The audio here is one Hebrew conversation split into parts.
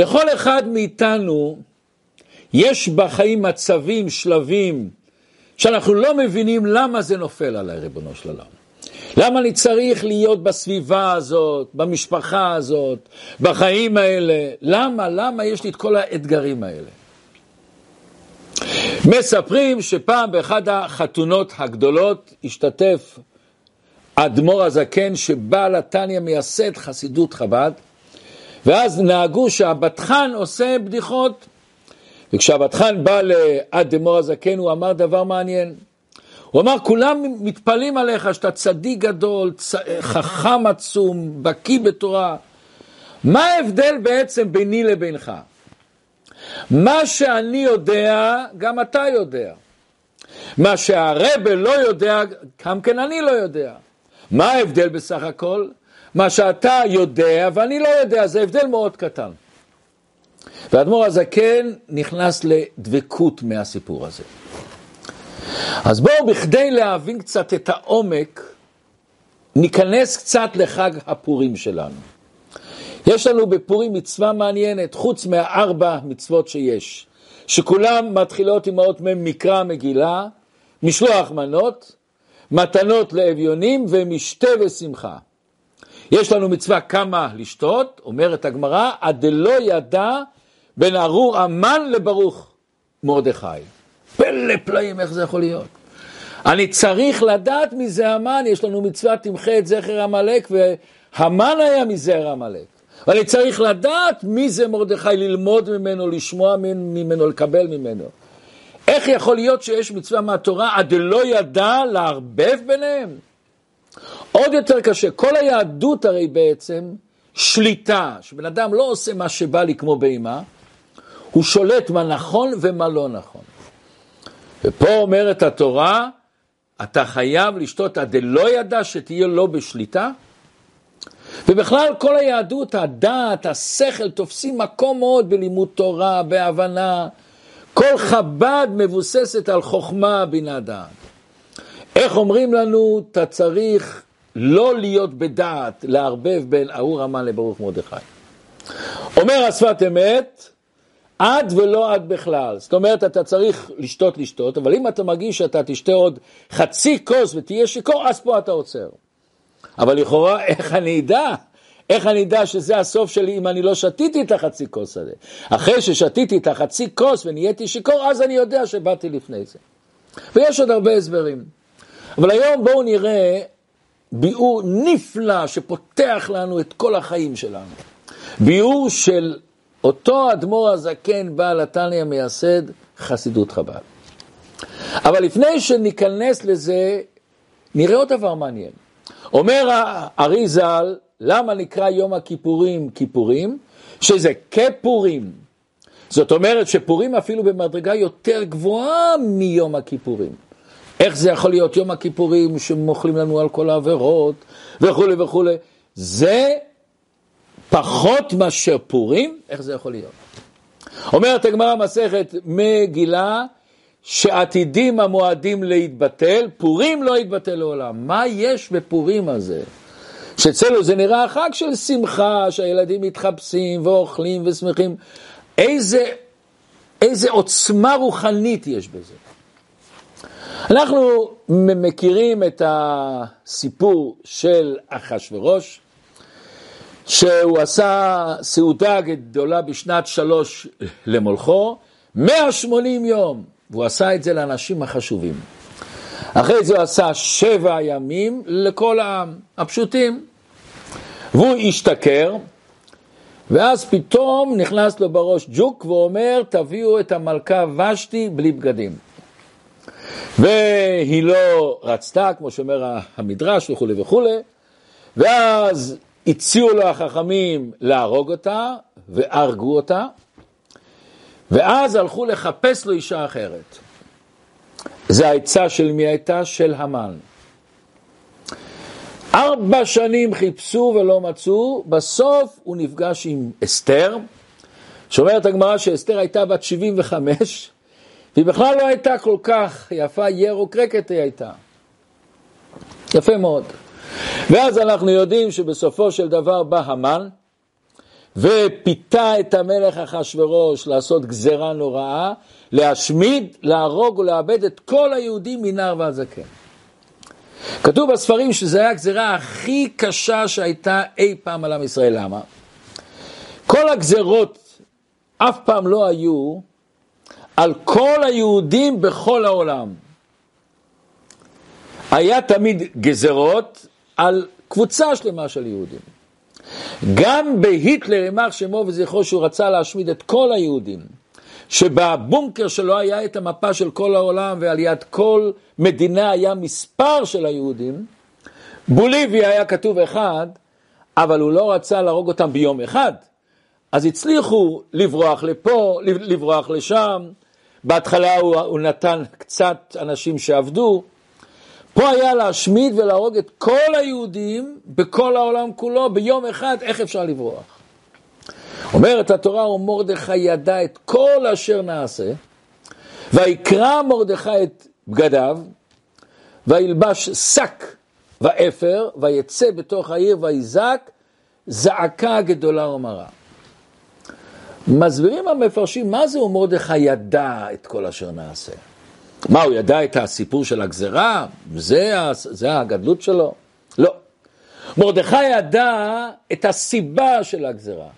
לכל אחד מאיתנו יש בחיים מצבים, שלבים, שאנחנו לא מבינים למה זה נופל עליי, ריבונו של עולם. למה אני צריך להיות בסביבה הזאת, במשפחה הזאת, בחיים האלה? למה? למה יש לי את כל האתגרים האלה? מספרים שפעם באחד החתונות הגדולות השתתף האדמו"ר הזקן שבעל התניא מייסד חסידות חב"ד ואז נהגו שהבטחן עושה בדיחות וכשהבטחן בא לאדמו"ר הזקן הוא אמר דבר מעניין הוא אמר כולם מתפלאים עליך שאתה צדיק גדול, צ... חכם עצום, בקיא בתורה מה ההבדל בעצם ביני לבינך? מה שאני יודע, גם אתה יודע. מה שהרבה לא יודע, גם כן אני לא יודע. מה ההבדל בסך הכל? מה שאתה יודע ואני לא יודע, זה הבדל מאוד קטן. והאדמו"ר הזקן נכנס לדבקות מהסיפור הזה. אז בואו, בכדי להבין קצת את העומק, ניכנס קצת לחג הפורים שלנו. יש לנו בפורים מצווה מעניינת, חוץ מהארבע מצוות שיש, שכולם מתחילות עם האות מ' מקרא מגילה, משלוח מנות, מתנות לאביונים ומשתה ושמחה. יש לנו מצווה כמה לשתות, אומרת הגמרא, עד דלא ידע בין ארור המן לברוך מרדכי. פלא פלאים, איך זה יכול להיות? אני צריך לדעת מי זה המן, יש לנו מצווה תמחה את זכר עמלק, והמן היה מזרע עמלק. ואני צריך לדעת מי זה מרדכי, ללמוד ממנו, לשמוע ממנו, לקבל ממנו. איך יכול להיות שיש מצווה מהתורה עד לא ידע לערבב ביניהם? עוד יותר קשה, כל היהדות הרי בעצם שליטה, שבן אדם לא עושה מה שבא לי כמו בהמה, הוא שולט מה נכון ומה לא נכון. ופה אומרת התורה, אתה חייב לשתות עד לא ידע שתהיה לא בשליטה, ובכלל כל היהדות, הדעת, השכל, תופסים מקום מאוד בלימוד תורה, בהבנה. כל חב"ד מבוססת על חוכמה, בינה דעת. איך אומרים לנו, אתה צריך לא להיות בדעת, לערבב בין אהור המן לברוך מרדכי. אומר השפת אמת, עד ולא עד בכלל. זאת אומרת, אתה צריך לשתות, לשתות, אבל אם אתה מרגיש שאתה תשתה עוד חצי כוס ותהיה שיכור, אז פה אתה עוצר. אבל לכאורה, איך אני אדע? איך אני אדע שזה הסוף שלי אם אני לא שתיתי את החצי כוס הזה? אחרי ששתיתי את החצי כוס ונהייתי שיכור, אז אני יודע שבאתי לפני זה. ויש עוד הרבה הסברים. אבל היום בואו נראה ביאור נפלא שפותח לנו את כל החיים שלנו. ביאור של אותו אדמו"ר הזקן, בעל התניא מייסד חסידות חב"ד. אבל לפני שניכנס לזה, נראה עוד דבר מעניין. אומר הארי ז"ל, למה נקרא יום הכיפורים כיפורים? שזה כפורים. זאת אומרת שפורים אפילו במדרגה יותר גבוהה מיום הכיפורים. איך זה יכול להיות יום הכיפורים שמוכלים לנו על כל העבירות וכולי וכולי? זה פחות מאשר פורים? איך זה יכול להיות? אומרת הגמרא מסכת מגילה שעתידים המועדים להתבטל, פורים לא יתבטל לעולם. מה יש בפורים הזה? שאצלנו זה נראה חג של שמחה, שהילדים מתחפשים ואוכלים ושמחים. איזה, איזה עוצמה רוחנית יש בזה. אנחנו מכירים את הסיפור של אחשורוש, שהוא עשה סעודה גדולה בשנת שלוש למולכו, 180 יום, והוא עשה את זה לאנשים החשובים. אחרי זה הוא עשה שבע ימים לכל העם, הפשוטים. והוא השתכר, ואז פתאום נכנס לו בראש ג'וק ואומר, תביאו את המלכה ושתי בלי בגדים. והיא לא רצתה, כמו שאומר המדרש וכולי וכולי, ואז הציעו לו החכמים להרוג אותה, והרגו אותה, ואז הלכו לחפש לו אישה אחרת. זה העצה של מי הייתה? של המן. ארבע שנים חיפשו ולא מצאו, בסוף הוא נפגש עם אסתר, שאומרת הגמרא שאסתר הייתה בת 75, והיא בכלל לא הייתה כל כך יפה, ירוקרקת היא הייתה. יפה מאוד. ואז אנחנו יודעים שבסופו של דבר בא המן, ופיתה את המלך אחשורוש לעשות גזרה נוראה, להשמיד, להרוג ולאבד את כל היהודים מנער ועד זקן. כתוב בספרים שזו הייתה הגזרה הכי קשה שהייתה אי פעם על עם ישראל. למה? כל הגזרות אף פעם לא היו על כל היהודים בכל העולם. היה תמיד גזרות על קבוצה שלמה של יהודים. גם בהיטלר, יימח שמו וזכרו, שהוא רצה להשמיד את כל היהודים, שבבונקר שלו היה את המפה של כל העולם ועל יד כל מדינה היה מספר של היהודים, בוליביה היה כתוב אחד, אבל הוא לא רצה להרוג אותם ביום אחד. אז הצליחו לברוח לפה, לברוח לשם, בהתחלה הוא, הוא נתן קצת אנשים שעבדו, פה היה להשמיד ולהרוג את כל היהודים בכל העולם כולו ביום אחד, איך אפשר לברוח? אומרת התורה, ומרדכי ידע את כל אשר נעשה, ויקרא מרדכי את בגדיו, וילבש שק ואפר, ויצא בתוך העיר ויזעק זעקה גדולה ומרה. מסבירים המפרשים, מה זה ומרדכי ידע את כל אשר נעשה? מה, הוא ידע את הסיפור של הגזרה? זה, זה הגדלות שלו? לא. מרדכי ידע את הסיבה של הגזרה.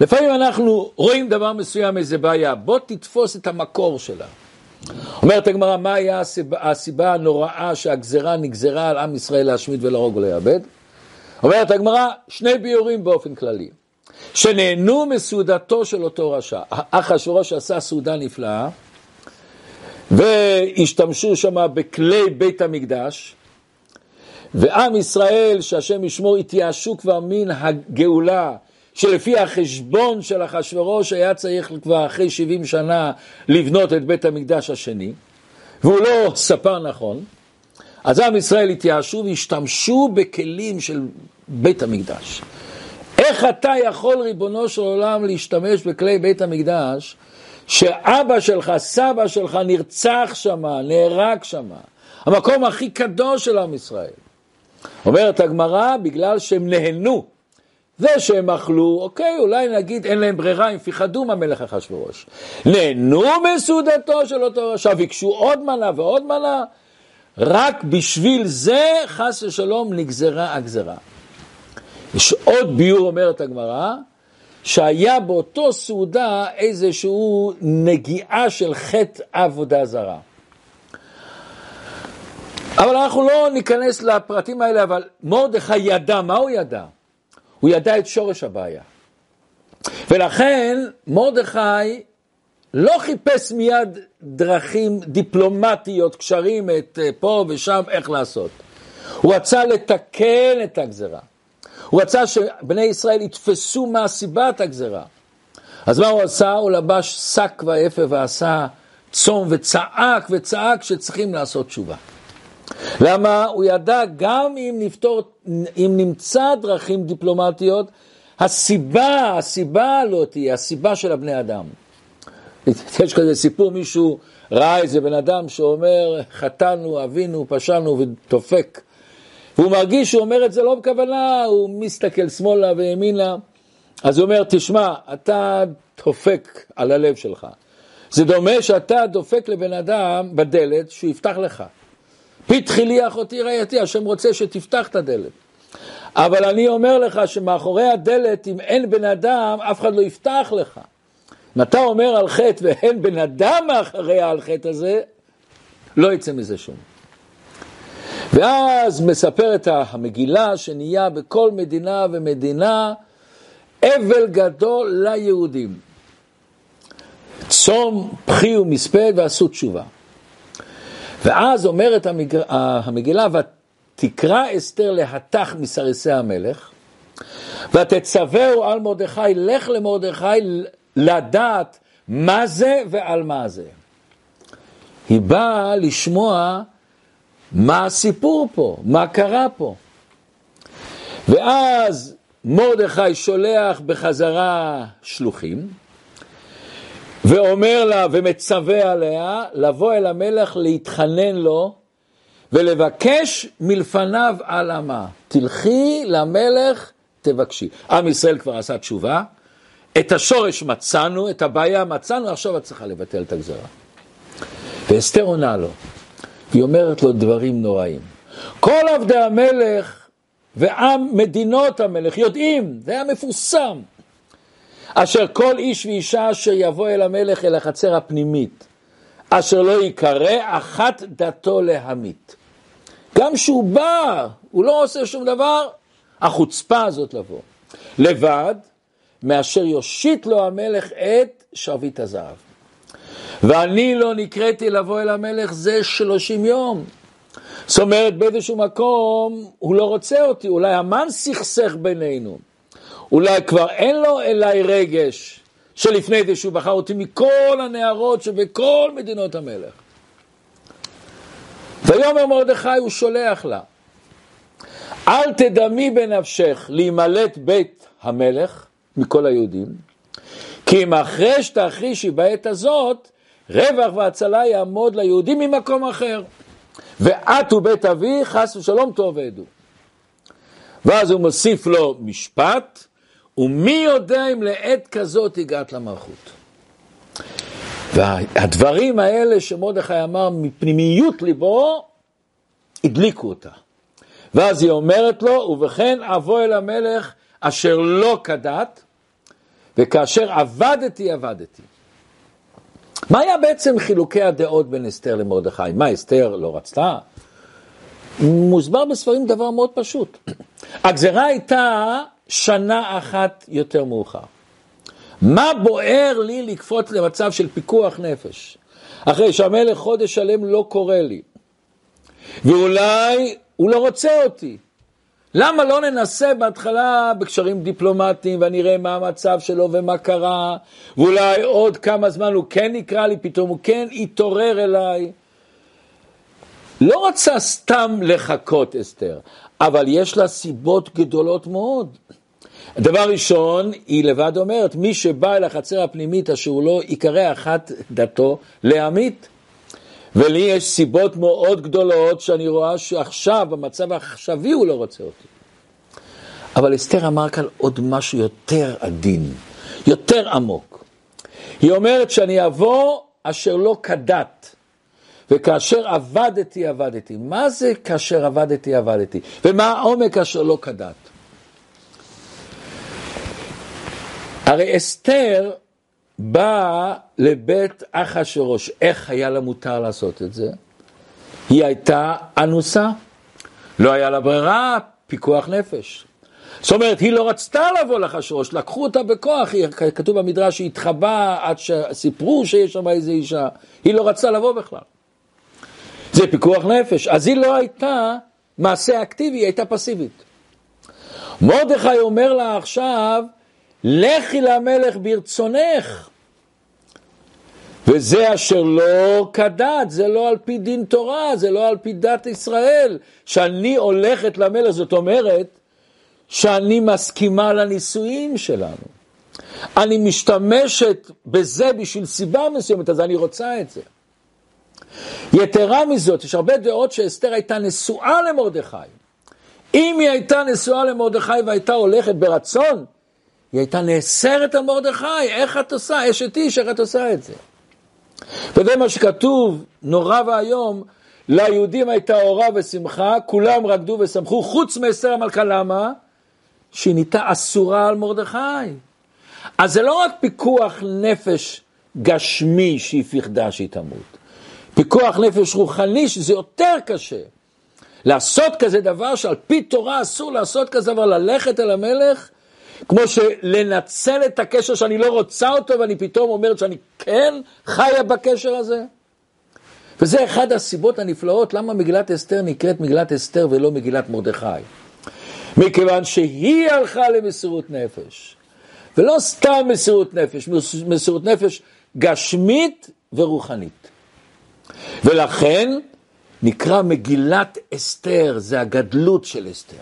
לפעמים אנחנו רואים דבר מסוים, איזה בעיה, בוא תתפוס את המקור שלה. אומרת הגמרא, מה היה הסיבה, הסיבה הנוראה שהגזרה נגזרה על עם ישראל להשמיד ולהרוג ולאבד? אומרת הגמרא, שני ביורים באופן כללי, שנהנו מסעודתו של אותו רשע. אחשורוש עשה סעודה נפלאה, והשתמשו שם בכלי בית המקדש, ועם ישראל, שהשם ישמור, התייאשו כבר מן הגאולה, שלפי החשבון של אחשורוש היה צריך כבר אחרי 70 שנה לבנות את בית המקדש השני, והוא לא ספר נכון, אז עם ישראל התייאשו והשתמשו בכלים של בית המקדש. איך אתה יכול, ריבונו של עולם, להשתמש בכלי בית המקדש שאבא שלך, סבא שלך נרצח שם, נהרג שם, המקום הכי קדוש של עם ישראל. אומרת הגמרא, בגלל שהם נהנו. זה שהם אכלו, אוקיי, אולי נגיד אין להם ברירה, הם פיחדו מהמלך אחשורוש. נהנו מסעודתו של אותו רשע, ביקשו עוד מנה ועוד מנה, רק בשביל זה, חס ושלום, נגזרה הגזרה. יש עוד ביור, אומרת הגמרא, שהיה באותו סעודה איזושהי נגיעה של חטא עבודה זרה. אבל אנחנו לא ניכנס לפרטים האלה, אבל מרדכי ידע, מה הוא ידע? הוא ידע את שורש הבעיה. ולכן מרדכי לא חיפש מיד דרכים דיפלומטיות, קשרים את אה, פה ושם, איך לעשות. הוא רצה לתקן את הגזרה. הוא רצה שבני ישראל יתפסו מה סיבת הגזרה. אז מה הוא עשה? הוא לבש שק ואפר ועשה צום וצעק וצעק שצריכים לעשות תשובה. למה? הוא ידע גם אם נפתור, אם נמצא דרכים דיפלומטיות, הסיבה, הסיבה לא תהיה, הסיבה של הבני אדם. יש כזה סיפור, מישהו ראה איזה בן אדם שאומר, חטאנו, אבינו, פשענו ודופק והוא מרגיש שהוא אומר את זה לא בכוונה, הוא מסתכל שמאלה וימינה, אז הוא אומר, תשמע, אתה דופק על הלב שלך. זה דומה שאתה דופק לבן אדם בדלת שהוא יפתח לך. פתחי לי אחותי רעייתי, השם רוצה שתפתח את הדלת. אבל אני אומר לך שמאחורי הדלת, אם אין בן אדם, אף אחד לא יפתח לך. אם אתה אומר על חטא ואין בן אדם מאחוריה על חטא הזה, לא יצא מזה שום. ואז מספרת המגילה שנהיה בכל מדינה ומדינה אבל גדול ליהודים. צום, בכי ומספד ועשו תשובה. ואז אומרת המג... המגילה, ותקרא אסתר להתך מסריסי המלך, ותצווהו על מרדכי, לך למרדכי לדעת מה זה ועל מה זה. היא באה לשמוע מה הסיפור פה? מה קרה פה? ואז מרדכי שולח בחזרה שלוחים, ואומר לה ומצווה עליה לבוא אל המלך להתחנן לו ולבקש מלפניו על עמה. תלכי למלך תבקשי. עם ישראל כבר עשה תשובה, את השורש מצאנו, את הבעיה מצאנו, עכשיו את צריכה לבטל את הגזרה. ואסתר עונה לו, היא אומרת לו דברים נוראים. כל עבדי המלך ועם מדינות המלך יודעים, זה היה מפורסם, אשר כל איש ואישה אשר יבוא אל המלך אל החצר הפנימית, אשר לא יקרא אחת דתו להמית. גם שהוא בא, הוא לא עושה שום דבר, החוצפה הזאת לבוא. לבד, מאשר יושיט לו המלך את שרביט הזהב. ואני לא נקראתי לבוא אל המלך זה שלושים יום. זאת אומרת, באיזשהו מקום הוא לא רוצה אותי, אולי המן סכסך בינינו. אולי כבר אין לו אליי רגש שלפני זה שהוא בחר אותי מכל הנערות שבכל מדינות המלך. ויאמר מרדכי, הוא שולח לה, אל תדמי בנפשך להימלט בית המלך מכל היהודים, כי אם אחרי שתחרישי בעת הזאת, רווח והצלה יעמוד ליהודים ממקום אחר. ואת ובית אבי חס ושלום תאבדו. ואז הוא מוסיף לו משפט, ומי יודע אם לעת כזאת הגעת למלכות. והדברים האלה שמרדכי אמר מפנימיות ליבו, הדליקו אותה. ואז היא אומרת לו, ובכן אבוא אל המלך אשר לא כדת, וכאשר עבדתי, עבדתי. מה היה בעצם חילוקי הדעות בין אסתר למרדכי? מה, אסתר לא רצתה? מוסבר בספרים דבר מאוד פשוט. הגזרה הייתה שנה אחת יותר מאוחר. מה בוער לי לקפוץ למצב של פיקוח נפש? אחרי שהמלך חודש שלם לא קורא לי, ואולי הוא לא רוצה אותי. למה לא ננסה בהתחלה בקשרים דיפלומטיים ואני אראה מה המצב שלו ומה קרה, ואולי עוד כמה זמן הוא כן יקרא לי, פתאום הוא כן יתעורר אליי. לא רצה סתם לחכות אסתר, אבל יש לה סיבות גדולות מאוד. דבר ראשון, היא לבד אומרת, מי שבא אל החצר הפנימית אשר הוא לא יקרא אחת דתו להמית. ולי יש סיבות מאוד גדולות שאני רואה שעכשיו, במצב העכשווי הוא לא רוצה אותי. אבל אסתר אמר כאן עוד משהו יותר עדין, יותר עמוק. היא אומרת שאני אבוא אשר לא כדת, וכאשר עבדתי, עבדתי. מה זה כאשר עבדתי, עבדתי? ומה העומק אשר לא כדת? הרי אסתר באה לבית אחשורוש. איך היה לה מותר לעשות את זה? היא הייתה אנוסה, לא היה לה ברירה, פיקוח נפש. זאת אומרת, היא לא רצתה לבוא לאחשורוש, לקחו אותה בכוח, היא, כתוב במדרש שהיא התחבאה עד שסיפרו שיש שם איזה אישה, היא לא רצתה לבוא בכלל. זה פיקוח נפש, אז היא לא הייתה מעשה אקטיבי, היא הייתה פסיבית. מרדכי אומר לה עכשיו, לכי למלך ברצונך. וזה אשר לא כדת, זה לא על פי דין תורה, זה לא על פי דת ישראל. שאני הולכת למלך, זאת אומרת שאני מסכימה לנישואים שלנו. אני משתמשת בזה בשביל סיבה מסוימת, אז אני רוצה את זה. יתרה מזאת, יש הרבה דעות שאסתר הייתה נשואה למרדכי. אם היא הייתה נשואה למרדכי והייתה הולכת ברצון, היא הייתה נאסרת על מרדכי, איך את עושה? אשת איש, איך את עושה את זה? וזה מה שכתוב, נורא ואיום, ליהודים הייתה אורה ושמחה, כולם רקדו ושמחו, חוץ מאסתר המלכה, למה? שהיא נהייתה אסורה על מרדכי. אז זה לא רק פיקוח נפש גשמי שהיא פחדה שהיא תמות, פיקוח נפש רוחני שזה יותר קשה. לעשות כזה דבר שעל פי תורה אסור לעשות כזה דבר, ללכת אל המלך כמו שלנצל את הקשר שאני לא רוצה אותו ואני פתאום אומרת שאני כן חיה בקשר הזה. וזה אחד הסיבות הנפלאות למה מגילת אסתר נקראת מגילת אסתר ולא מגילת מרדכי. מכיוון שהיא הלכה למסירות נפש. ולא סתם מסירות נפש, מסירות נפש גשמית ורוחנית. ולכן נקרא מגילת אסתר, זה הגדלות של אסתר.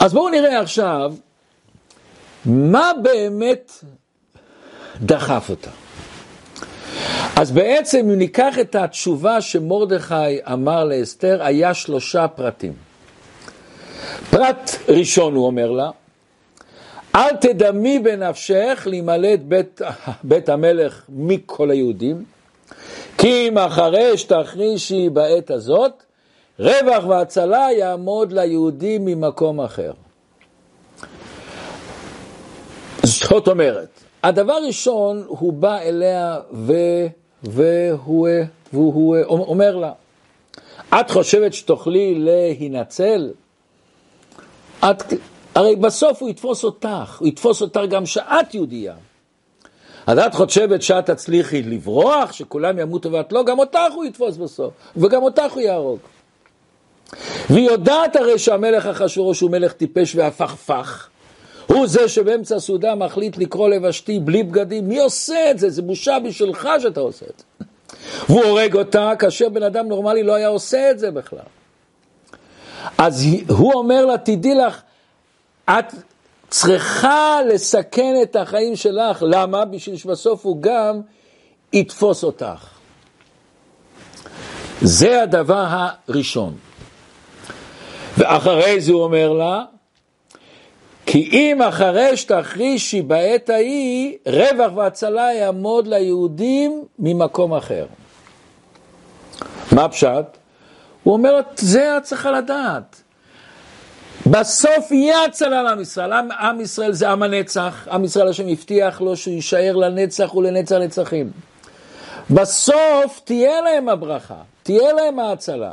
אז בואו נראה עכשיו מה באמת דחף אותה. אז בעצם אם ניקח את התשובה שמרדכי אמר לאסתר, היה שלושה פרטים. פרט ראשון הוא אומר לה, אל תדמי בנפשך להימלט בית, בית המלך מכל היהודים, כי אם אחרי שתחרישי בעת הזאת, רווח והצלה יעמוד ליהודים ממקום אחר. זאת אומרת, הדבר ראשון, הוא בא אליה ו, והוא, והוא אומר לה, את חושבת שתוכלי להינצל? את, הרי בסוף הוא יתפוס אותך, הוא יתפוס אותך גם שאת יהודייה. אז את חושבת שאת תצליחי לברוח, שכולם ימותו ואת לא, גם אותך הוא יתפוס בסוף, וגם אותך הוא יהרוג. והיא יודעת הרי שהמלך אחשורוש הוא מלך טיפש והפכפך. הוא זה שבאמצע הסעודה מחליט לקרוא לבשתי בלי בגדים. מי עושה את זה? זה בושה בשבילך שאתה עושה את זה. והוא הורג אותה כאשר בן אדם נורמלי לא היה עושה את זה בכלל. אז הוא אומר לה, תדעי לך, את צריכה לסכן את החיים שלך. למה? בשביל שבסוף הוא גם יתפוס אותך. זה הדבר הראשון. ואחרי זה הוא אומר לה, כי אם אחרי שתחרישי בעת ההיא, רווח והצלה יעמוד ליהודים ממקום אחר. מה פשט? הוא אומר, זה את צריכה לדעת. בסוף יהיה הצלה לעם ישראל. עם, עם ישראל זה עם הנצח, עם ישראל השם הבטיח לו שהוא יישאר לנצח ולנצח נצחים. בסוף תהיה להם הברכה, תהיה להם ההצלה.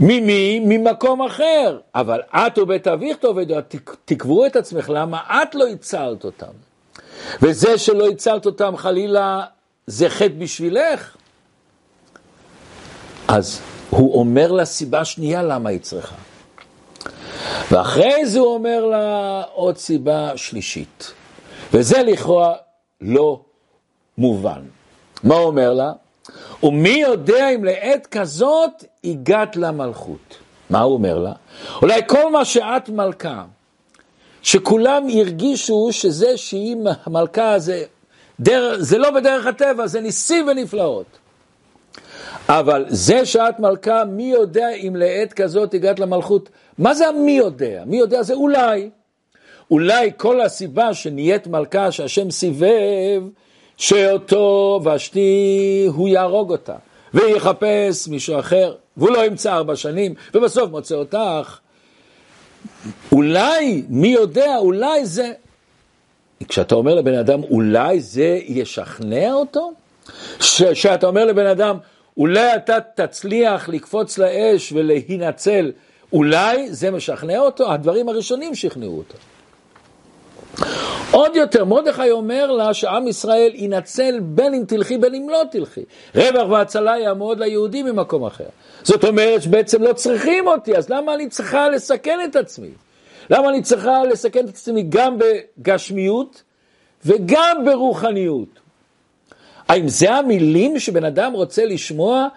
ממי? ממקום אחר. אבל את ובית אביך תאבד, תקברו את עצמך, למה את לא הצלת אותם? וזה שלא הצלת אותם חלילה זה חטא בשבילך? אז הוא אומר לה סיבה שנייה למה היא צריכה. ואחרי זה הוא אומר לה עוד סיבה שלישית. וזה לכאורה לא מובן. מה הוא אומר לה? ומי יודע אם לעת כזאת הגעת למלכות. מה הוא אומר לה? אולי כל מה שאת מלכה, שכולם הרגישו שזה שהיא מלכה זה, דר, זה לא בדרך הטבע, זה ניסים ונפלאות. אבל זה שאת מלכה, מי יודע אם לעת כזאת הגעת למלכות? מה זה המי יודע? מי יודע זה אולי. אולי כל הסיבה שנהיית מלכה שהשם סיבב, שאותו ושתי הוא יהרוג אותה, ויחפש מישהו אחר, והוא לא ימצא ארבע שנים, ובסוף מוצא אותך. אולי, מי יודע, אולי זה... כשאתה אומר לבן אדם, אולי זה ישכנע אותו? כשאתה אומר לבן אדם, אולי אתה תצליח לקפוץ לאש ולהינצל, אולי זה משכנע אותו? הדברים הראשונים שכנעו אותו. עוד יותר, מרדכי אומר לה שעם ישראל ינצל בין אם תלכי בין אם לא תלכי. רווח והצלה יעמוד ליהודים ממקום אחר. זאת אומרת שבעצם לא צריכים אותי, אז למה אני צריכה לסכן את עצמי? למה אני צריכה לסכן את עצמי גם בגשמיות וגם ברוחניות? האם זה המילים שבן אדם רוצה לשמוע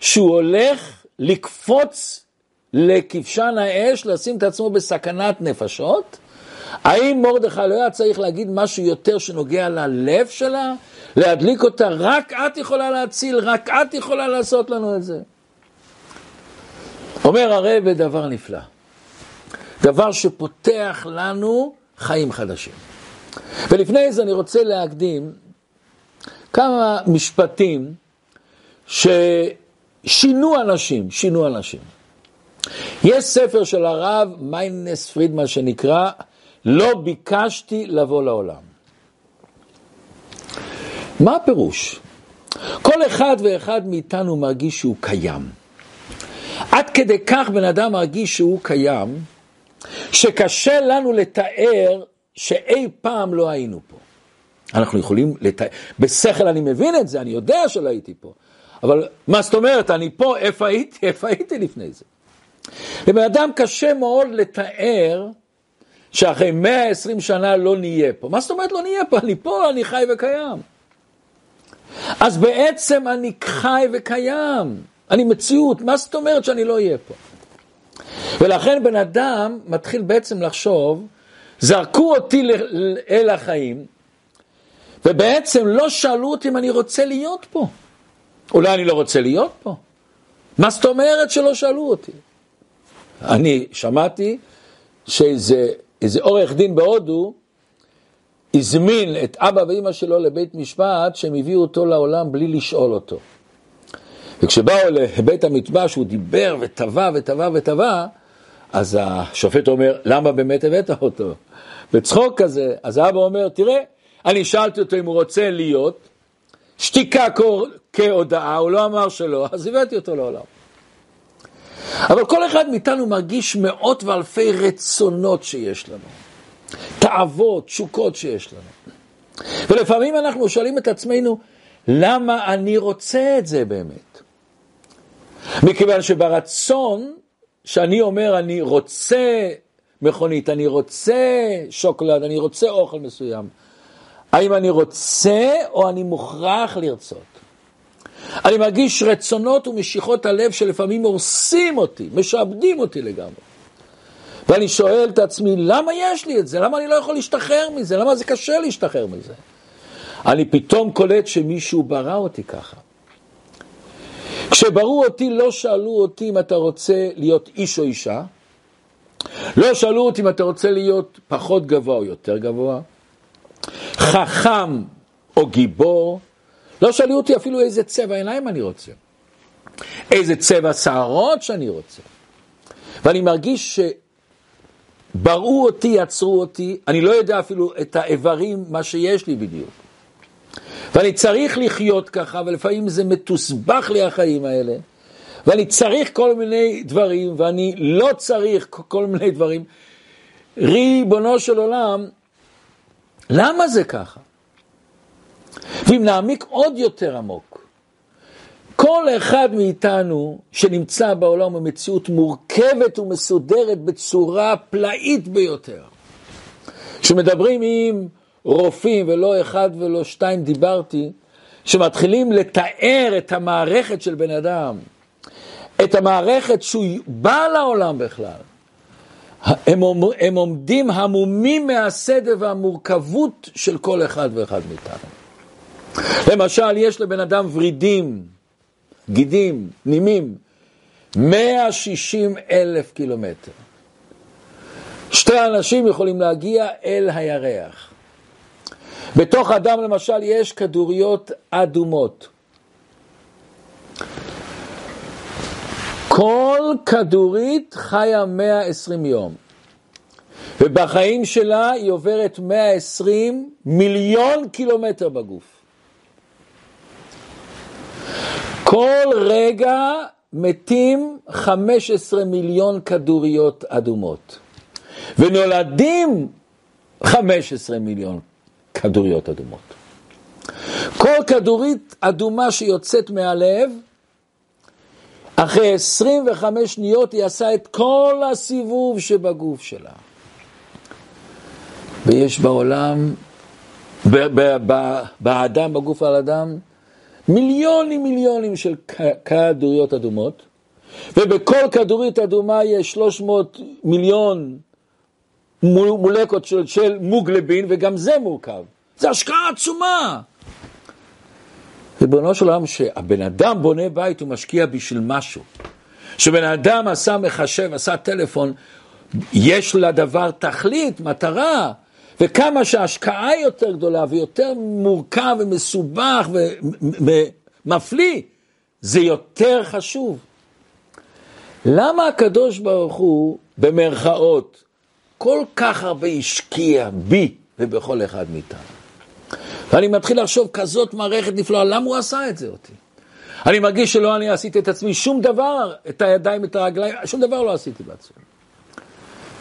שהוא הולך לקפוץ לכבשן האש, לשים את עצמו בסכנת נפשות? האם מרדכי לא היה צריך להגיד משהו יותר שנוגע ללב שלה? להדליק אותה, רק את יכולה להציל, רק את יכולה לעשות לנו את זה. אומר הרב דבר נפלא, דבר שפותח לנו חיים חדשים. ולפני זה אני רוצה להקדים כמה משפטים ששינו אנשים, שינו אנשים. יש ספר של הרב מיינס פרידמן שנקרא לא ביקשתי לבוא לעולם. מה הפירוש? כל אחד ואחד מאיתנו מרגיש שהוא קיים. עד כדי כך בן אדם מרגיש שהוא קיים, שקשה לנו לתאר שאי פעם לא היינו פה. אנחנו יכולים לתאר, בשכל אני מבין את זה, אני יודע שלא הייתי פה, אבל מה זאת אומרת, אני פה, איפה הייתי, איפה הייתי לפני זה? לבן אדם קשה מאוד לתאר שאחרי 120 שנה לא נהיה פה. מה זאת אומרת לא נהיה פה? אני פה, אני חי וקיים. אז בעצם אני חי וקיים, אני מציאות, מה זאת אומרת שאני לא אהיה פה? ולכן בן אדם מתחיל בעצם לחשוב, זרקו אותי אל החיים, ובעצם לא שאלו אותי אם אני רוצה להיות פה. אולי אני לא רוצה להיות פה? מה זאת אומרת שלא שאלו אותי? אני שמעתי שאיזה עורך דין בהודו הזמין את אבא ואימא שלו לבית משפט שהם הביאו אותו לעולם בלי לשאול אותו. וכשבאו לבית המטבח שהוא דיבר וטבע וטבע וטבע, אז השופט אומר, למה באמת הבאת אותו? בצחוק כזה, אז האבא אומר, תראה, אני שאלתי אותו אם הוא רוצה להיות, שתיקה כהודעה, הוא לא אמר שלא, אז הבאתי אותו לעולם. אבל כל אחד מאיתנו מרגיש מאות ואלפי רצונות שיש לנו, תאוות, תשוקות שיש לנו. ולפעמים אנחנו שואלים את עצמנו, למה אני רוצה את זה באמת? מכיוון שברצון, שאני אומר אני רוצה מכונית, אני רוצה שוקולד, אני רוצה אוכל מסוים, האם אני רוצה או אני מוכרח לרצות? אני מרגיש רצונות ומשיכות הלב שלפעמים הורסים אותי, משעבדים אותי לגמרי. ואני שואל את עצמי, למה יש לי את זה? למה אני לא יכול להשתחרר מזה? למה זה קשה להשתחרר מזה? אני פתאום קולט שמישהו ברא אותי ככה. כשבראו אותי לא שאלו אותי אם אתה רוצה להיות איש או אישה, לא שאלו אותי אם אתה רוצה להיות פחות גבוה או יותר גבוה, חכם או גיבור, לא שאלו אותי אפילו איזה צבע עיניים אני רוצה, איזה צבע שערות שאני רוצה. ואני מרגיש שבראו אותי, עצרו אותי, אני לא יודע אפילו את האיברים, מה שיש לי בדיוק. ואני צריך לחיות ככה, ולפעמים זה מתוסבך לי החיים האלה, ואני צריך כל מיני דברים, ואני לא צריך כל מיני דברים. ריבונו של עולם, למה זה ככה? ואם נעמיק עוד יותר עמוק, כל אחד מאיתנו שנמצא בעולם במציאות מורכבת ומסודרת בצורה פלאית ביותר, שמדברים עם רופאים ולא אחד ולא שתיים דיברתי, שמתחילים לתאר את המערכת של בן אדם, את המערכת שהוא בא לעולם בכלל, הם, הם עומדים המומים מהסדר והמורכבות של כל אחד ואחד מאיתנו. למשל, יש לבן אדם ורידים, גידים, נימים, 160 אלף קילומטר. שתי אנשים יכולים להגיע אל הירח. בתוך הדם למשל יש כדוריות אדומות. כל כדורית חיה 120 יום, ובחיים שלה היא עוברת 120 מיליון קילומטר בגוף. כל רגע מתים 15 מיליון כדוריות אדומות, ונולדים 15 מיליון כדוריות אדומות. כל כדורית אדומה שיוצאת מהלב, אחרי 25 שניות היא עשה את כל הסיבוב שבגוף שלה. ויש בעולם, באדם, בגוף על אדם, מיליונים מיליונים של כדוריות אדומות, ובכל כדורית אדומה יש 300 מיליון מולקות של, של מוגלבין, וגם זה מורכב. זה השקעה עצומה. ריבונו של עולם, שהבן אדם בונה בית, הוא משקיע בשביל משהו. כשבן אדם עשה מחשב, עשה טלפון, יש לדבר תכלית, מטרה, וכמה שההשקעה יותר גדולה ויותר מורכב ומסובך ומפליא, זה יותר חשוב. למה הקדוש ברוך הוא, במרכאות, כל כך הרבה השקיע בי ובכל אחד מאיתנו? ואני מתחיל לחשוב, כזאת מערכת נפלאה, למה הוא עשה את זה אותי? אני מרגיש שלא אני עשיתי את עצמי שום דבר, את הידיים, את הרגליים, שום דבר לא עשיתי בעצמי.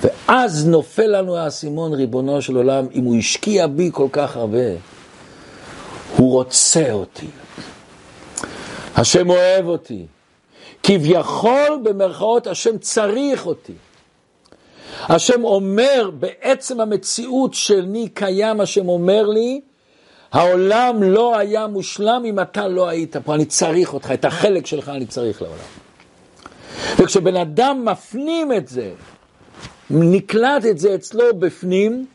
ואז נופל לנו האסימון, ריבונו של עולם, אם הוא השקיע בי כל כך הרבה, הוא רוצה אותי. השם אוהב אותי. כביכול, במרכאות, השם צריך אותי. השם אומר, בעצם המציאות שלי קיים, השם אומר לי, העולם לא היה מושלם אם אתה לא היית פה, אני צריך אותך, את החלק שלך אני צריך לעולם. וכשבן אדם מפנים את זה, נקלט את זה אצלו בפנים,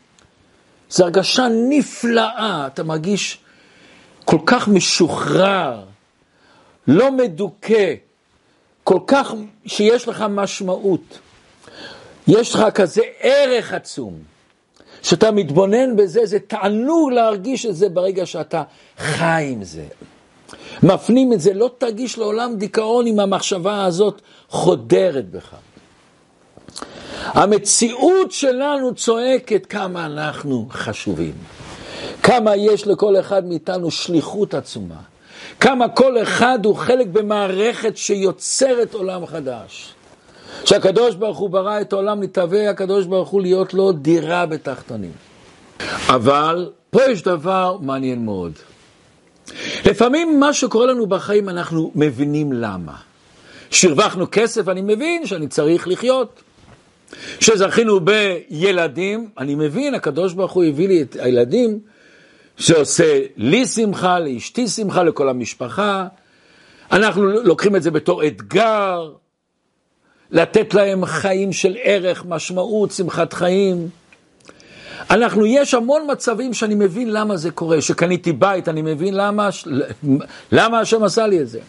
זו הרגשה נפלאה, אתה מרגיש כל כך משוחרר, לא מדוכא, כל כך שיש לך משמעות. יש לך כזה ערך עצום, שאתה מתבונן בזה, זה תענוג להרגיש את זה ברגע שאתה חי עם זה. מפנים את זה, לא תרגיש לעולם דיכאון אם המחשבה הזאת חודרת בך. המציאות שלנו צועקת כמה אנחנו חשובים, כמה יש לכל אחד מאיתנו שליחות עצומה, כמה כל אחד הוא חלק במערכת שיוצרת עולם חדש. שהקדוש ברוך הוא ברא את העולם, נתהווה הקדוש ברוך הוא להיות לו דירה בתחתונים. אבל פה יש דבר מעניין מאוד. לפעמים מה שקורה לנו בחיים אנחנו מבינים למה. שהרווחנו כסף, אני מבין שאני צריך לחיות. כשזכינו בילדים, אני מבין, הקדוש ברוך הוא הביא לי את הילדים, שעושה לי שמחה, לאשתי שמחה, לכל המשפחה. אנחנו לוקחים את זה בתור אתגר, לתת להם חיים של ערך, משמעות, שמחת חיים. אנחנו, יש המון מצבים שאני מבין למה זה קורה. שקניתי בית, אני מבין למה, למה השם עשה לי את זה.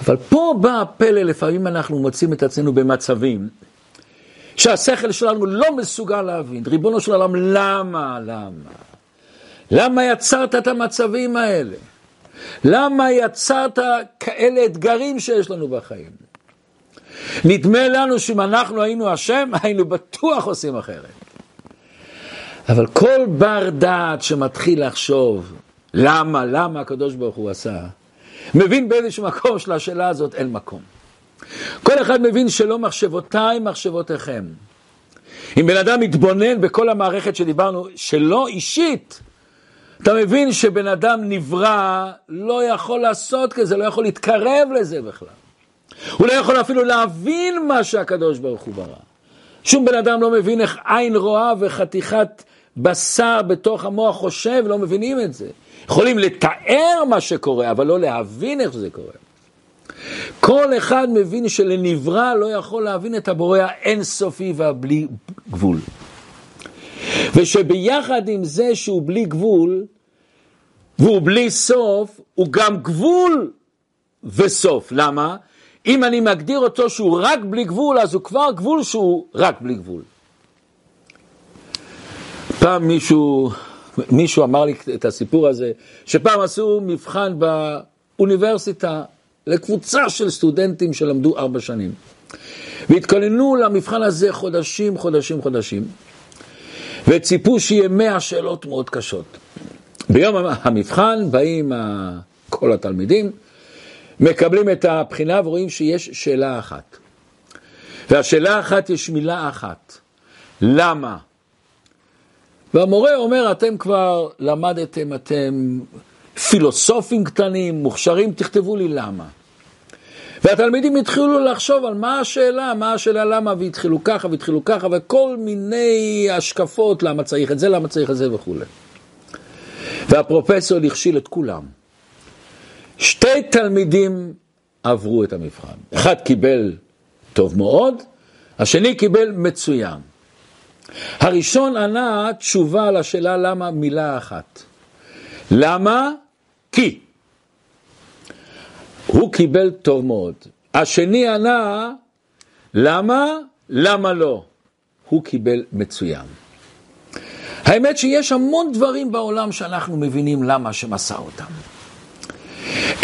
אבל פה בא הפלא, לפעמים אנחנו מוצאים את עצמנו במצבים שהשכל שלנו לא מסוגל להבין. ריבונו של עולם, למה? למה? למה יצרת את המצבים האלה? למה יצרת כאלה אתגרים שיש לנו בחיים? נדמה לנו שאם אנחנו היינו השם, היינו בטוח עושים אחרת. אבל כל בר דעת שמתחיל לחשוב למה, למה הקדוש ברוך הוא עשה, מבין באיזשהו מקום שלשאלה הזאת אין מקום. כל אחד מבין שלא מחשבותיי מחשבותיכם. אם בן אדם מתבונן בכל המערכת שדיברנו, שלא אישית, אתה מבין שבן אדם נברא, לא יכול לעשות כזה, לא יכול להתקרב לזה בכלל. הוא לא יכול אפילו להבין מה שהקדוש ברוך הוא ברא. שום בן אדם לא מבין איך עין רואה וחתיכת בשר בתוך המוח חושב, לא מבינים את זה. יכולים לתאר מה שקורה, אבל לא להבין איך זה קורה. כל אחד מבין שלנברא לא יכול להבין את הבורא האינסופי והבלי גבול. ושביחד עם זה שהוא בלי גבול, והוא בלי סוף, הוא גם גבול וסוף. למה? אם אני מגדיר אותו שהוא רק בלי גבול, אז הוא כבר גבול שהוא רק בלי גבול. פעם מישהו, מישהו אמר לי את הסיפור הזה, שפעם עשו מבחן באוניברסיטה לקבוצה של סטודנטים שלמדו ארבע שנים. והתכוננו למבחן הזה חודשים, חודשים, חודשים, וציפו שיהיה מאה שאלות מאוד קשות. ביום המבחן באים כל התלמידים, מקבלים את הבחינה ורואים שיש שאלה אחת. והשאלה אחת יש מילה אחת, למה? והמורה אומר, אתם כבר למדתם, אתם פילוסופים קטנים, מוכשרים, תכתבו לי למה. והתלמידים התחילו לחשוב על מה השאלה, מה השאלה למה, והתחילו ככה והתחילו ככה, וכל מיני השקפות, למה צריך את זה, למה צריך את זה וכולי. והפרופסור הכשיל את כולם. שתי תלמידים עברו את המבחן. אחד קיבל טוב מאוד, השני קיבל מצוין. הראשון ענה תשובה על השאלה למה מילה אחת. למה? כי. הוא קיבל טוב מאוד. השני ענה, למה? למה לא? הוא קיבל מצוין. האמת שיש המון דברים בעולם שאנחנו מבינים למה שמסר אותם.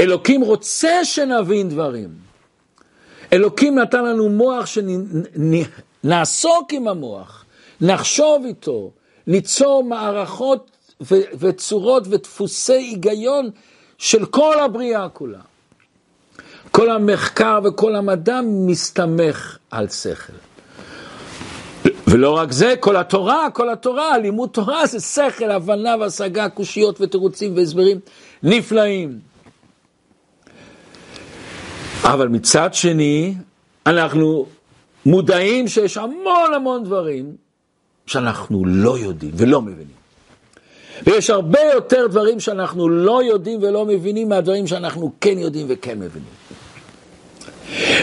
אלוקים רוצה שנבין דברים. אלוקים נתן לנו מוח שנעסוק עם המוח, נחשוב איתו, ליצור מערכות ו- וצורות ודפוסי היגיון של כל הבריאה כולה. כל המחקר וכל המדע מסתמך על שכל. ולא רק זה, כל התורה, כל התורה, לימוד תורה זה שכל, הבנה והשגה, קושיות ותירוצים והסברים נפלאים. אבל מצד שני, אנחנו מודעים שיש המון המון דברים שאנחנו לא יודעים ולא מבינים. ויש הרבה יותר דברים שאנחנו לא יודעים ולא מבינים מהדברים שאנחנו כן יודעים וכן מבינים.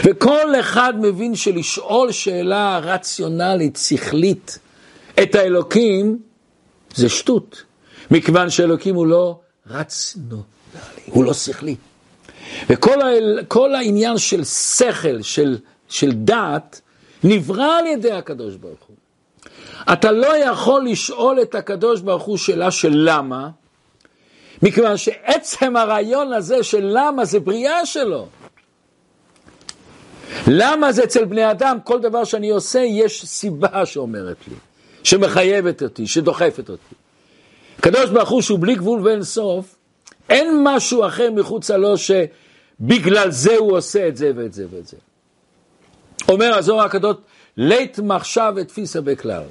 וכל אחד מבין שלשאול שאלה רציונלית, שכלית, את האלוקים, זה שטות. מכיוון שאלוקים הוא לא רציונלי, הוא לא שכלי. וכל ה, העניין של שכל, של, של דעת, נברא על ידי הקדוש ברוך. אתה לא יכול לשאול את הקדוש ברוך הוא שאלה של למה, מכיוון שעצם הרעיון הזה של למה זה בריאה שלו. למה זה אצל בני אדם, כל דבר שאני עושה, יש סיבה שאומרת לי, שמחייבת אותי, שדוחפת אותי. הקדוש ברוך הוא שהוא בלי גבול ואין סוף, אין משהו אחר מחוצה לו שבגלל זה הוא עושה את זה ואת זה ואת זה. אומר הזוהר הקדוש, לית מחשב ותפיסה בכלל.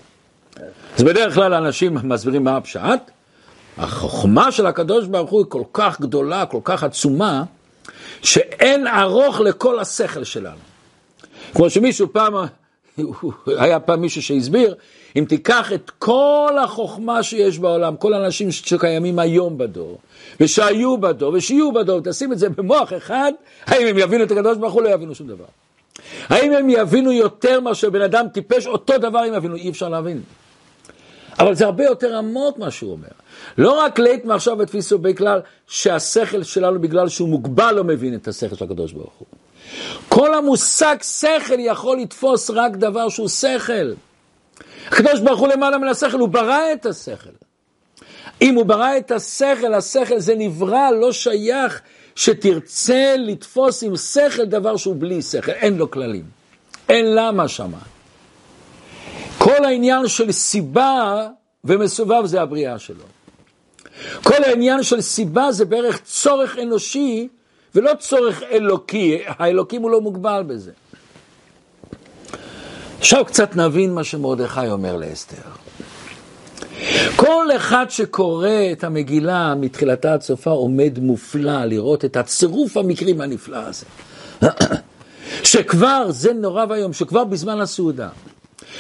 אז בדרך כלל אנשים מסבירים מה הפשט, החוכמה של הקדוש ברוך הוא היא כל כך גדולה, כל כך עצומה, שאין ארוך לכל השכל שלנו. כמו שמישהו פעם, היה פעם מישהו שהסביר, אם תיקח את כל החוכמה שיש בעולם, כל האנשים שקיימים היום בדור, ושהיו בדור, ושיהיו בדור, תשים את זה במוח אחד, האם הם יבינו את הקדוש ברוך הוא? לא יבינו שום דבר. האם הם יבינו יותר מאשר בן אדם טיפש? אותו דבר הם יבינו, אי אפשר להבין. אבל זה הרבה יותר עמוק מה שהוא אומר. לא רק לית מעכשיו ותפיסו בכלל, שהשכל שלנו בגלל שהוא מוגבל לא מבין את השכל של הקדוש ברוך הוא. כל המושג שכל יכול לתפוס רק דבר שהוא שכל. הקדוש ברוך הוא למעלה מן השכל, הוא ברא את השכל. אם הוא ברא את השכל, השכל זה נברא, לא שייך שתרצה לתפוס עם שכל דבר שהוא בלי שכל, אין לו כללים. אין למה שמה. כל העניין של סיבה ומסובב זה הבריאה שלו. כל העניין של סיבה זה בערך צורך אנושי ולא צורך אלוקי, האלוקים הוא לא מוגבל בזה. עכשיו קצת נבין מה שמרדכי אומר לאסתר. כל אחד שקורא את המגילה מתחילתה עד סופה עומד מופלא לראות את הצירוף המקרים הנפלא הזה. שכבר, זה נורא ואיום, שכבר בזמן הסעודה,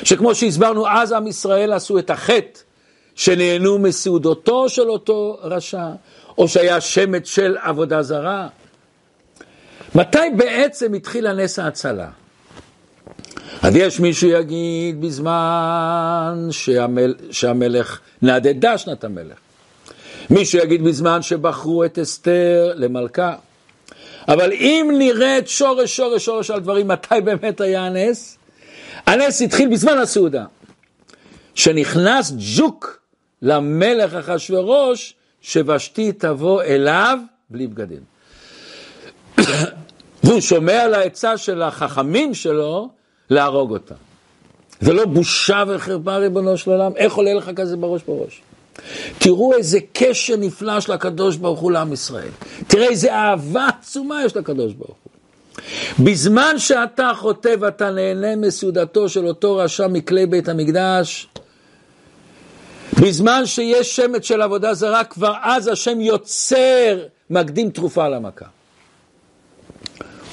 שכמו שהסברנו, אז עם ישראל עשו את החטא שנהנו מסעודותו של אותו רשע, או שהיה שמץ של עבודה זרה. מתי בעצם התחיל הנס ההצלה? אז יש מי שיגיד בזמן שהמל, שהמלך נדדה שנת המלך. מי שיגיד בזמן שבחרו את אסתר למלכה. אבל אם נראה את שורש שורש שורש על דברים, מתי באמת היה הנס? הנס התחיל בזמן הסעודה. שנכנס ג'וק למלך אחשורוש, שבשתי תבוא אליו בלי בגדים. והוא שומע לעצה של החכמים שלו להרוג אותה. זה לא בושה וחרפה ריבונו של עולם? איך עולה לך כזה בראש בראש? תראו איזה קשר נפלא של הקדוש ברוך הוא לעם ישראל. תראה איזה אהבה עצומה יש לקדוש ברוך הוא. בזמן שאתה חוטא ואתה נהנה מסעודתו של אותו רשע מכלי בית המקדש, בזמן שיש שמץ של עבודה זרה, כבר אז השם יוצר, מקדים תרופה למכה.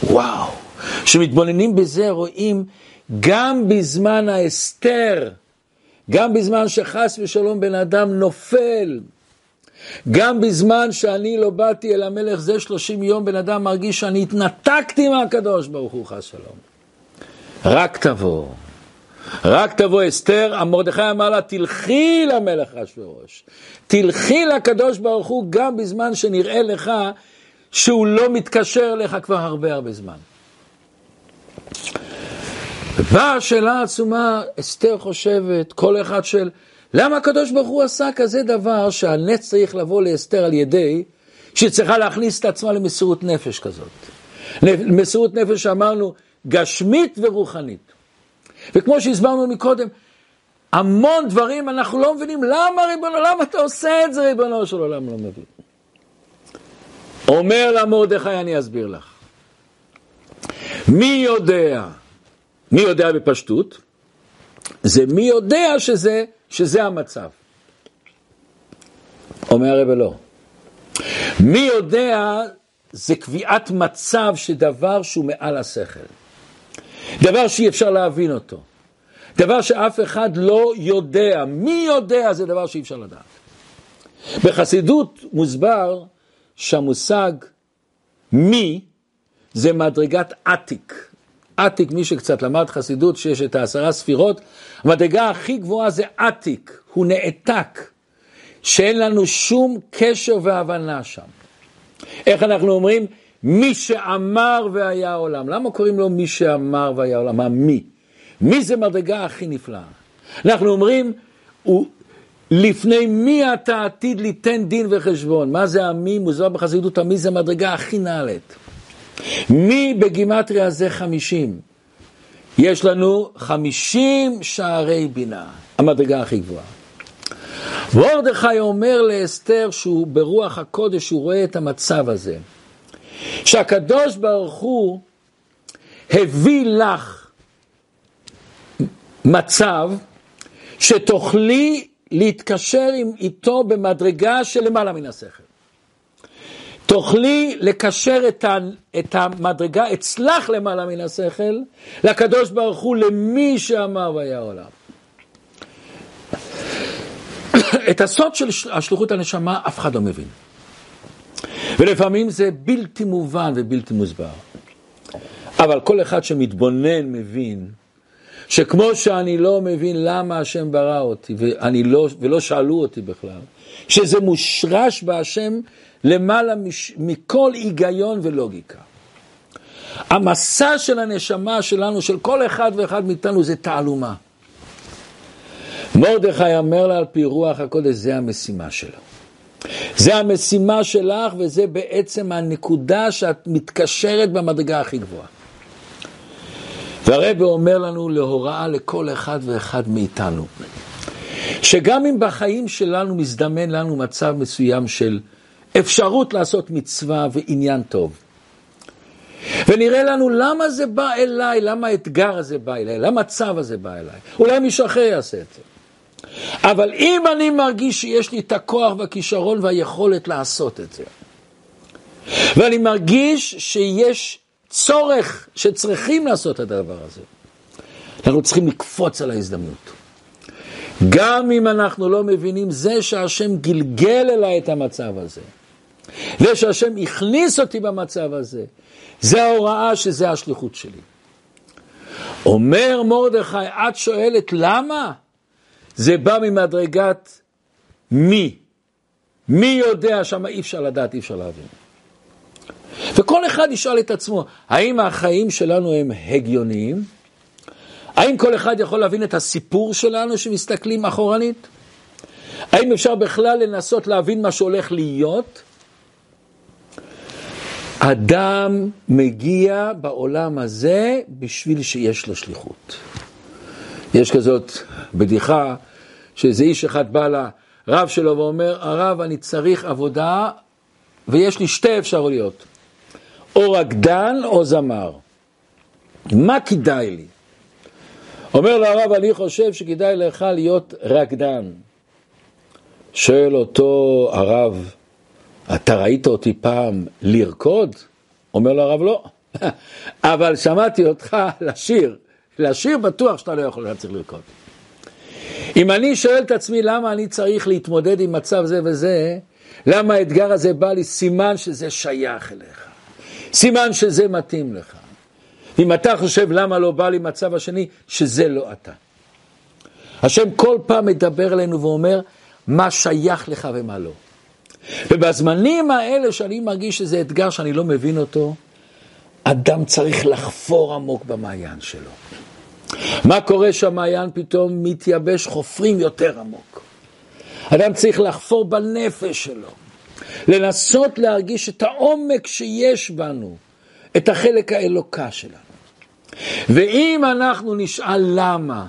וואו, כשמתבוננים בזה רואים גם בזמן ההסתר, גם בזמן שחס ושלום בן אדם נופל, גם בזמן שאני לא באתי אל המלך זה שלושים יום, בן אדם מרגיש שאני התנתקתי מהקדוש ברוך הוא חס שלום. רק תבוא. רק תבוא אסתר, מרדכי אמר לה, תלכי למלך אשוורוש. תלכי לקדוש ברוך הוא גם בזמן שנראה לך שהוא לא מתקשר אליך כבר הרבה הרבה זמן. ובאה השאלה העצומה, אסתר חושבת, כל אחד של, למה הקדוש ברוך הוא עשה כזה דבר שהנץ צריך לבוא לאסתר על ידי שהיא צריכה להכניס את עצמה למסירות נפש כזאת. מסירות נפש שאמרנו, גשמית ורוחנית. וכמו שהסברנו מקודם, המון דברים אנחנו לא מבינים, למה ריבונו, למה אתה עושה את זה ריבונו של עולם לא מבין. אומר לה מרדכי, אני אסביר לך. מי יודע, מי יודע בפשטות? זה מי יודע שזה, שזה המצב. אומר הרב לא. מי יודע זה קביעת מצב שדבר שהוא מעל השכל. דבר שאי אפשר להבין אותו. דבר שאף אחד לא יודע. מי יודע זה דבר שאי אפשר לדעת. בחסידות מוסבר שהמושג מי זה מדרגת עתיק. עתיק, מי שקצת למד חסידות, שיש את העשרה ספירות, המדרגה הכי גבוהה זה עתיק, הוא נעתק, שאין לנו שום קשר והבנה שם. איך אנחנו אומרים? מי שאמר והיה עולם. למה קוראים לו מי שאמר והיה עולם? מה מי? זה מדרגה הכי נפלאה? אנחנו אומרים, הוא, לפני מי אתה עתיד ליתן דין וחשבון? מה זה המי מוזר בחסידות המי זה המדרגה הכי נעלית. מי בגימטריה זה חמישים? יש לנו חמישים שערי בינה, המדרגה הכי גבוהה. וורדכי אומר לאסתר שהוא ברוח הקודש, הוא רואה את המצב הזה. שהקדוש ברוך הוא הביא לך מצב שתוכלי להתקשר עם איתו במדרגה שלמעלה מן השכל. תוכלי לקשר את, ה, את המדרגה אצלך למעלה מן השכל, לקדוש ברוך הוא, למי שאמר והיה עולם. את הסוד של השליחות הנשמה אף אחד לא מבין. ולפעמים זה בלתי מובן ובלתי מוסבר. אבל כל אחד שמתבונן מבין שכמו שאני לא מבין למה השם ברא אותי, ואני לא, ולא שאלו אותי בכלל, שזה מושרש בהשם למעלה מש, מכל היגיון ולוגיקה. המסע של הנשמה שלנו, של כל אחד ואחד מאיתנו, זה תעלומה. מרדכי אומר לה על פי רוח הקודש, זה המשימה שלו. זה המשימה שלך וזה בעצם הנקודה שאת מתקשרת במדרגה הכי גבוהה. והרב אומר לנו להוראה לכל אחד ואחד מאיתנו, שגם אם בחיים שלנו מזדמן לנו מצב מסוים של אפשרות לעשות מצווה ועניין טוב, ונראה לנו למה זה בא אליי, למה האתגר הזה בא אליי, למה הצו הזה בא אליי, אולי מישהו אחר יעשה את זה. אבל אם אני מרגיש שיש לי את הכוח והכישרון והיכולת לעשות את זה, ואני מרגיש שיש צורך שצריכים לעשות את הדבר הזה, אנחנו צריכים לקפוץ על ההזדמנות. גם אם אנחנו לא מבינים, זה שהשם גלגל אליי את המצב הזה, זה שהשם הכניס אותי במצב הזה, זה ההוראה שזה השליחות שלי. אומר מרדכי, את שואלת למה? זה בא ממדרגת מי. מי יודע, שם אי אפשר לדעת, אי אפשר להבין. וכל אחד ישאל את עצמו, האם החיים שלנו הם הגיוניים? האם כל אחד יכול להבין את הסיפור שלנו שמסתכלים אחורנית? האם אפשר בכלל לנסות להבין מה שהולך להיות? אדם מגיע בעולם הזה בשביל שיש לו שליחות. יש כזאת בדיחה, שאיזה איש אחד בא לרב שלו ואומר, הרב, אני צריך עבודה ויש לי שתי אפשרויות, או רקדן או זמר. מה כדאי לי? אומר לו הרב, אני חושב שכדאי לך להיות רקדן. שואל אותו הרב, אתה ראית אותי פעם לרקוד? אומר לו הרב, לא. אבל שמעתי אותך לשיר. לשיר בטוח שאתה לא יכול, להצליח לרקוד. אם אני שואל את עצמי למה אני צריך להתמודד עם מצב זה וזה, למה האתגר הזה בא לי, סימן שזה שייך אליך. סימן שזה מתאים לך. אם אתה חושב למה לא בא לי מצב השני, שזה לא אתה. השם כל פעם מדבר אלינו ואומר מה שייך לך ומה לא. ובזמנים האלה שאני מרגיש שזה אתגר שאני לא מבין אותו, אדם צריך לחפור עמוק במעיין שלו. מה קורה שהמעיין פתאום מתייבש, חופרים יותר עמוק. אדם צריך לחפור בנפש שלו, לנסות להרגיש את העומק שיש בנו, את החלק האלוקה שלנו. ואם אנחנו נשאל למה,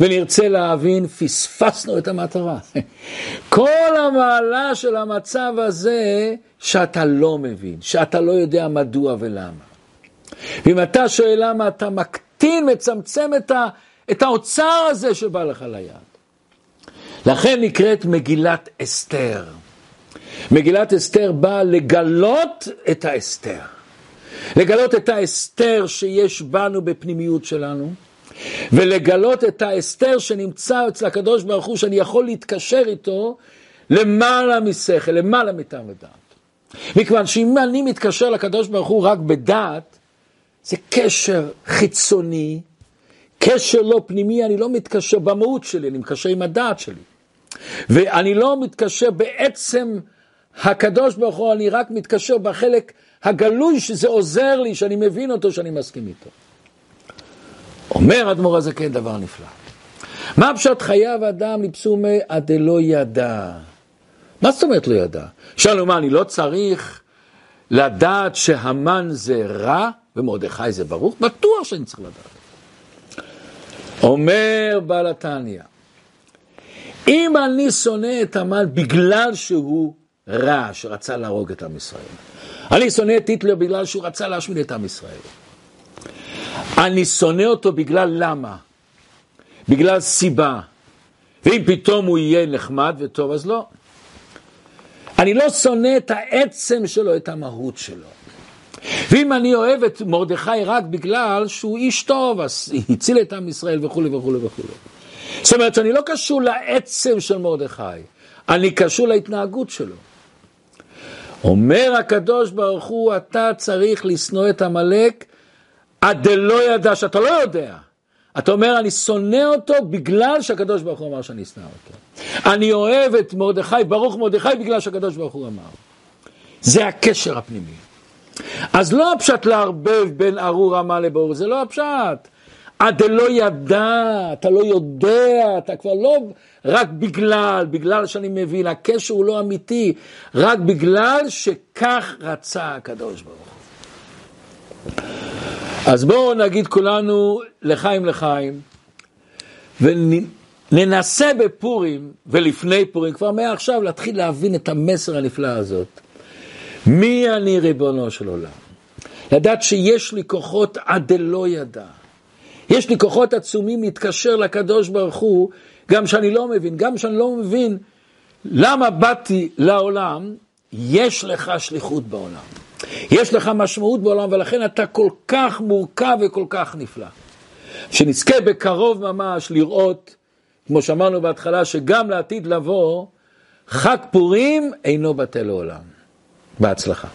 ונרצה להבין, פספסנו את המטרה. כל המעלה של המצב הזה, שאתה לא מבין, שאתה לא יודע מדוע ולמה. ואם אתה שואל למה, אתה מקטין, מצמצם את, ה, את האוצר הזה שבא לך ליד. לכן נקראת מגילת אסתר. מגילת אסתר באה לגלות את האסתר. לגלות את האסתר שיש בנו בפנימיות שלנו, ולגלות את האסתר שנמצא אצל הקדוש ברוך הוא, שאני יכול להתקשר איתו למעלה משכל, למעלה מטעם ודעת. מכיוון שאם אני מתקשר לקדוש ברוך הוא רק בדעת, זה קשר חיצוני, קשר לא פנימי, אני לא מתקשר במהות שלי, אני מתקשר עם הדעת שלי. ואני לא מתקשר בעצם הקדוש ברוך הוא, אני רק מתקשר בחלק הגלוי שזה עוזר לי, שאני מבין אותו, שאני מסכים איתו. אומר אדמו"ר הזקן דבר נפלא. מה פשוט חייב אדם לפסומי עד דלא ידע? מה זאת אומרת לא ידע? שאלנו מה, אני לא צריך לדעת שהמן זה רע ומרדכי זה ברוך? בטוח שאני צריך לדעת. אומר בעל התניא, אם אני שונא את המן בגלל שהוא רע, שרצה להרוג את עם ישראל, אני שונא את היטלר בגלל שהוא רצה להשמיד את עם ישראל, אני שונא אותו בגלל למה? בגלל סיבה. ואם פתאום הוא יהיה נחמד וטוב, אז לא. אני לא שונא את העצם שלו, את המהות שלו. ואם אני אוהב את מרדכי רק בגלל שהוא איש טוב, אז הציל את עם ישראל וכולי וכולי וכולי. זאת אומרת שאני לא קשור לעצם של מרדכי, אני קשור להתנהגות שלו. אומר הקדוש ברוך הוא, אתה צריך לשנוא את עמלק עד דלא ידע, שאתה לא יודע. אתה אומר, אני שונא אותו בגלל שהקדוש ברוך הוא אמר שאני אשנא אותו. אני אוהב את מרדכי, ברוך מרדכי, בגלל שהקדוש ברוך הוא אמר. זה הקשר הפנימי. אז לא הפשט לערבב בין ארור רמה לברור, זה לא הפשט. עד דלא ידע, אתה לא יודע, אתה כבר לא רק בגלל, בגלל שאני מבין, הקשר הוא לא אמיתי, רק בגלל שכך רצה הקדוש ברוך הוא. אז בואו נגיד כולנו לחיים לחיים, וננסה בפורים ולפני פורים, כבר מעכשיו להתחיל להבין את המסר הנפלא הזאת. מי אני ריבונו של עולם? לדעת שיש לי כוחות עד דלא ידע. יש לי כוחות עצומים להתקשר לקדוש ברוך הוא, גם שאני לא מבין, גם שאני לא מבין למה באתי לעולם, יש לך שליחות בעולם. יש לך משמעות בעולם, ולכן אתה כל כך מורכב וכל כך נפלא. שנזכה בקרוב ממש לראות, כמו שאמרנו בהתחלה, שגם לעתיד לבוא, חג פורים אינו בטל לעולם. בהצלחה.